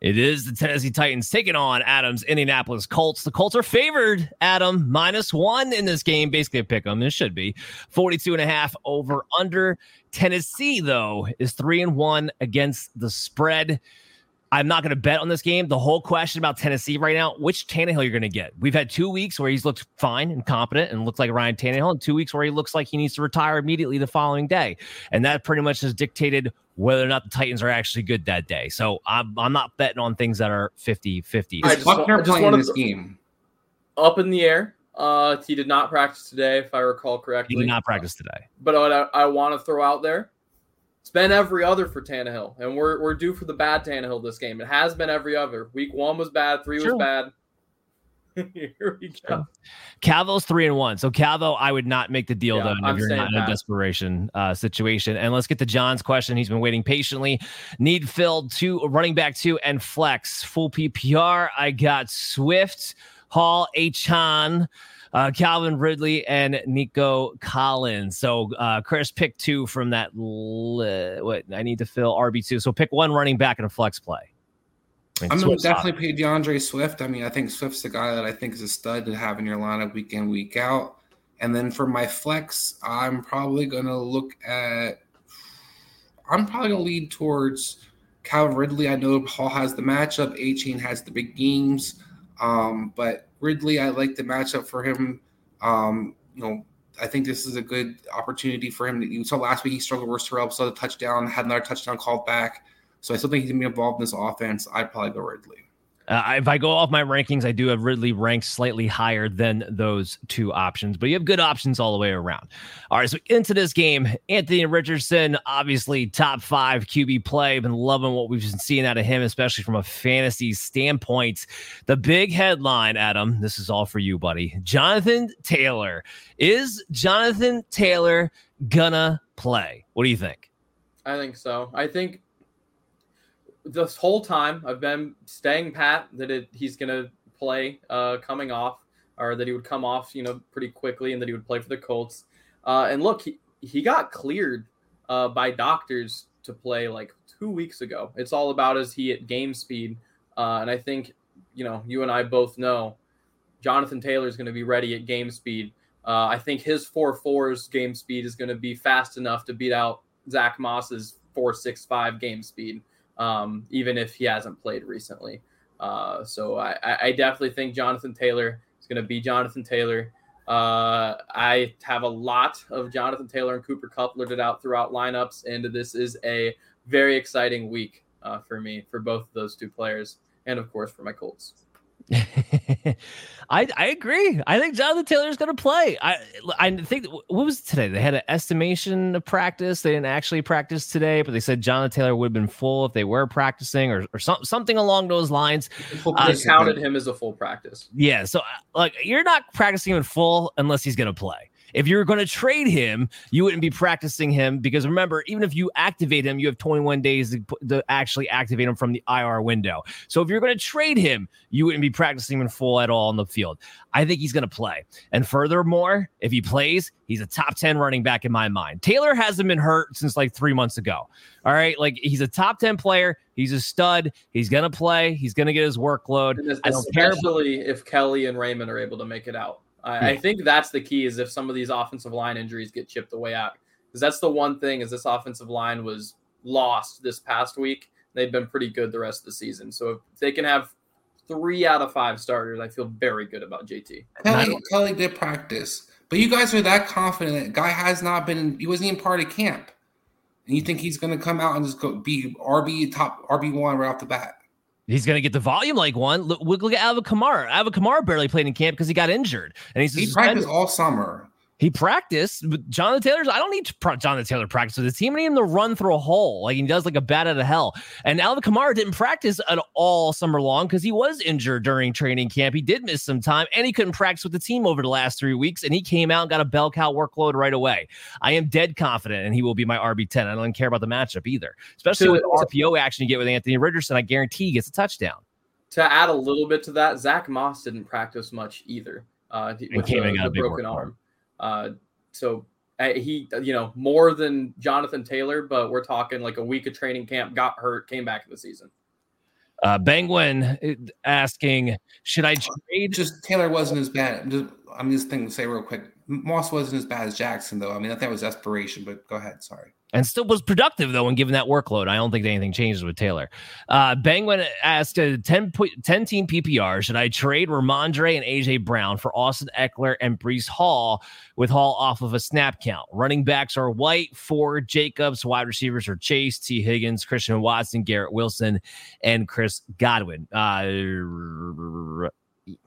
It is the Tennessee Titans taking on Adams Indianapolis Colts. The Colts are favored, Adam, minus one in this game. Basically a pick 'em. It should be 42 and a half over under. Tennessee, though, is three and one against the spread. I'm not going to bet on this game. The whole question about Tennessee right now, which Tannehill you're going to get. We've had two weeks where he's looked fine and competent and looked like Ryan Tannehill, and two weeks where he looks like he needs to retire immediately the following day. And that pretty much has dictated whether or not the Titans are actually good that day. So I'm, I'm not betting on things that are 50 50. I just, Buckner I just playing this game? Up in the air. Uh, he did not practice today, if I recall correctly. He did not practice today. But what I, I want to throw out there it's been every other for Tannehill, and we're we're due for the bad Tannehill this game. It has been every other. Week one was bad, three was bad. Here we go. Calvo's three and one. So Calvo, I would not make the deal yeah, though if you're not in a desperation uh, situation. And let's get to John's question. He's been waiting patiently. Need filled two running back two and flex full PPR. I got Swift, Hall, Achane uh, Calvin Ridley and Nico Collins. So uh, Chris picked two from that. Li- what I need to fill RB two. So pick one running back and a flex play. I am gonna definitely pay D'Andre Swift. I mean, I think Swift's the guy that I think is a stud to have in your lineup week in week out. And then for my flex, I'm probably gonna look at. I'm probably gonna lead towards Calvin Ridley. I know Hall has the matchup. Achane has the big games. Um, but Ridley, I like the matchup for him. Um, you know, I think this is a good opportunity for him. You saw last week he struggled versus Terrell, saw the touchdown, had another touchdown called back. So I still think he's gonna be involved in this offense. I'd probably go Ridley. Uh, if I go off my rankings, I do have Ridley ranked slightly higher than those two options, but you have good options all the way around. All right, so into this game, Anthony Richardson, obviously top five QB play. Been loving what we've been seeing out of him, especially from a fantasy standpoint. The big headline, Adam, this is all for you, buddy. Jonathan Taylor. Is Jonathan Taylor gonna play? What do you think? I think so. I think this whole time I've been staying pat that it, he's going to play uh, coming off, or that he would come off, you know, pretty quickly, and that he would play for the Colts. Uh, and look, he, he got cleared uh, by doctors to play like two weeks ago. It's all about is he at game speed, uh, and I think you know you and I both know Jonathan Taylor is going to be ready at game speed. Uh, I think his four fours game speed is going to be fast enough to beat out Zach Moss's four six five game speed um, even if he hasn't played recently. Uh, so I, I, definitely think Jonathan Taylor is going to be Jonathan Taylor. Uh, I have a lot of Jonathan Taylor and Cooper Kupp listed out throughout lineups, and this is a very exciting week uh, for me for both of those two players, and of course for my Colts. I I agree. I think Jonathan Taylor is going to play. I I think what was today? They had an estimation of practice. They didn't actually practice today, but they said Jonathan Taylor would have been full if they were practicing or, or some, something along those lines. They uh, counted him as a full practice. Yeah. So uh, like you're not practicing in full unless he's going to play. If you're going to trade him, you wouldn't be practicing him because remember, even if you activate him, you have 21 days to, to actually activate him from the IR window. So if you're going to trade him, you wouldn't be practicing him in full at all on the field. I think he's going to play. And furthermore, if he plays, he's a top 10 running back in my mind. Taylor hasn't been hurt since like three months ago. All right. Like he's a top 10 player. He's a stud. He's going to play. He's going to get his workload. Especially if Kelly and Raimann are able to make it out. I. Hmm. I, think that's the key is if some of these offensive line injuries get chipped away out. Because that's the one thing is this offensive line was lost this past week. They've been pretty good the rest of the season. So if they can have three out of five starters, I feel very good about JT. Kelly, Kelley did practice, but you guys are that confident. That guy has not been. He wasn't even part of camp, and you think he's going to come out and just go be RB top RB one right off the bat? He's going to get the volume like one. Look, look at Alvin Kamara. Alvin Kamara barely played in camp because he got injured, and he's he practiced all summer. He practiced, but Jonathan Taylor's. I don't need to pro- Jonathan Taylor practice with his team. I need him to run through a hole like he does, like a bat out of hell. And Alvin Kamara didn't practice at all summer long because he was injured during training camp. He did miss some time, and he couldn't practice with the team over the last three weeks. And he came out and got a bell cow workload right away. I am dead confident, and he will be my RB ten. I don't care about the matchup either, especially with RPO action you get with Anthony Richardson. I guarantee he gets a touchdown. To add a little bit to that, Zach Moss didn't practice much either. Uh, with came the, the broken arm. Uh, so uh, he, you know, more than Jonathan Taylor, but we're talking like a week of training camp, got hurt, came back in the season. Uh, Bangwin uh, asking, should I trade? Just Taylor wasn't as bad. Just, I'm just thinking, to say real quick, Moss wasn't as bad as Jackson, though. I mean, I think that was desperation, but go ahead. Sorry and still was productive though when given that workload. I don't think anything changes with Taylor. Uh, Bangwin asked a 10, 10 team PPR. Should I trade Rhamondre and AJ Brown for Austin Ekeler and Breece Hall with Hall off of a snap count? Running backs are White, Ford, Jacobs. Wide receivers are Chase, Tee Higgins, Christian Watson, Garrett Wilson, and Chris Godwin. Uh,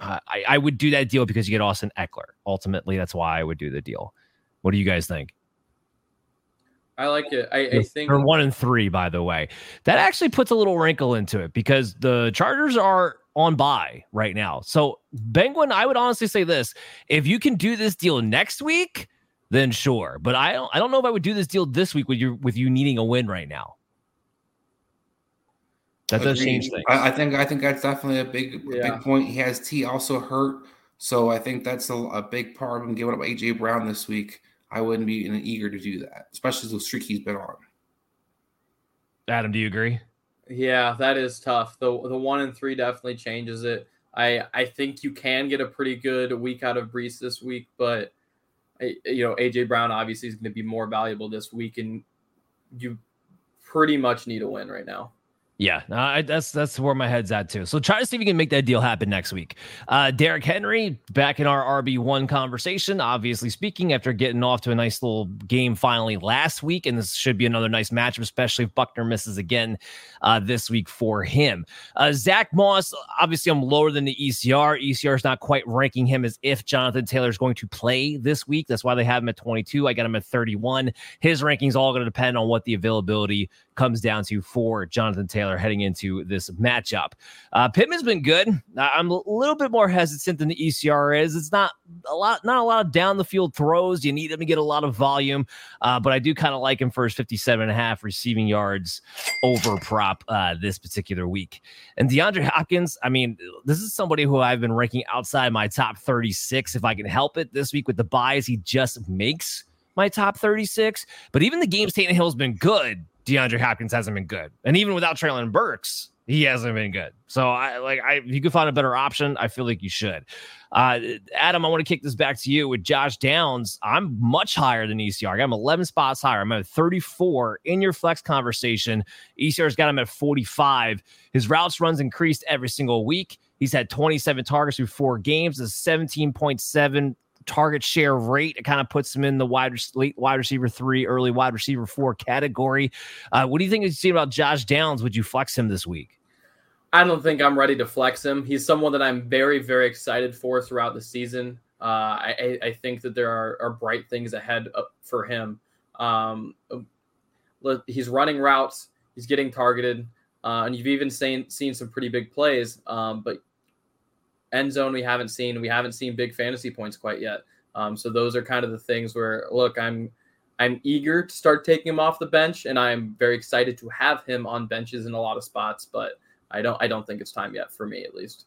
I, I would do that deal because you get Austin Ekeler. Ultimately, that's why I would do the deal. What do you guys think? I like it. I, I think they're one and three, by the way. That actually puts a little wrinkle into it because the Chargers are on bye right now. So, Penguin, I would honestly say this: if you can do this deal next week, then sure. But I don't. I don't know if I would do this deal this week with you with you needing a win right now. That does change things. I, I, think. I think that's definitely a big, yeah. big point. He has Tee also hurt, so I think that's a, a big part of him giving up AJ Brown this week. I wouldn't be eager to do that, especially the streak he's been on. Adam, do you agree? Yeah, that is tough. The the one and three definitely changes it. I I think you can get a pretty good week out of Breece this week, but you know AJ Brown obviously is going to be more valuable this week, and you pretty much need a win right now. Yeah, that's that's where my head's at too. So try to see if you can make that deal happen next week. Uh, Derrick Henry back in our RB one conversation. Obviously speaking, after getting off to a nice little game finally last week, and this should be another nice matchup, especially if Buckner misses again uh, this week for him. Uh, Zach Moss, obviously, I'm lower than the ECR. ECR is not quite ranking him as if Jonathan Taylor is going to play this week. That's why they have him at 22. I got him at 31. His rankings all going to depend on what the availability comes down to for Jonathan Taylor heading into this matchup. Uh, Pittman's been good. I'm a little bit more hesitant than the ECR is. It's not a lot, not a lot of down the field throws. You need him to get a lot of volume, uh, but I do kind of like him for his 57 and a half receiving yards over prop uh, this particular week. And DeAndre Hopkins, I mean, this is somebody who I've been ranking outside my top 36 if I can help it this week with the byes he just makes my top 36. But even the games Tannehill's been good, DeAndre Hopkins hasn't been good. And even without Treylon Burks, he hasn't been good. So I like I if you could find a better option, I feel like you should. Uh, Adam, I want to kick this back to you with Josh Downs. I'm much higher than ECR. I got him 11 spots higher. I'm at 34 in your flex conversation. ECR's got him at 45. His routes runs increased every single week. He's had 27 targets through four games, a 17.7 target share rate. It kind of puts him in the wide late wide receiver three, early wide receiver four category. Uh, what do you think you see about Josh Downs? Would you flex him this week? I don't think I'm ready to flex him. He's someone that I'm very, very excited for throughout the season. Uh, I, I, think that there are, are bright things ahead for him. Um, he's running routes, he's getting targeted, uh, and you've even seen seen some pretty big plays. Um, but end zone we haven't seen. We haven't seen big fantasy points quite yet. Um, so those are kind of the things where look, I'm I'm eager to start taking him off the bench, and I'm very excited to have him on benches in a lot of spots. But I don't I don't think it's time yet for me at least.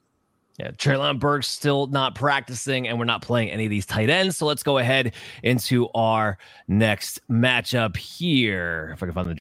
Yeah, Treylon Burks still not practicing, and we're not playing any of these tight ends. So let's go ahead into our next matchup here. If I can find the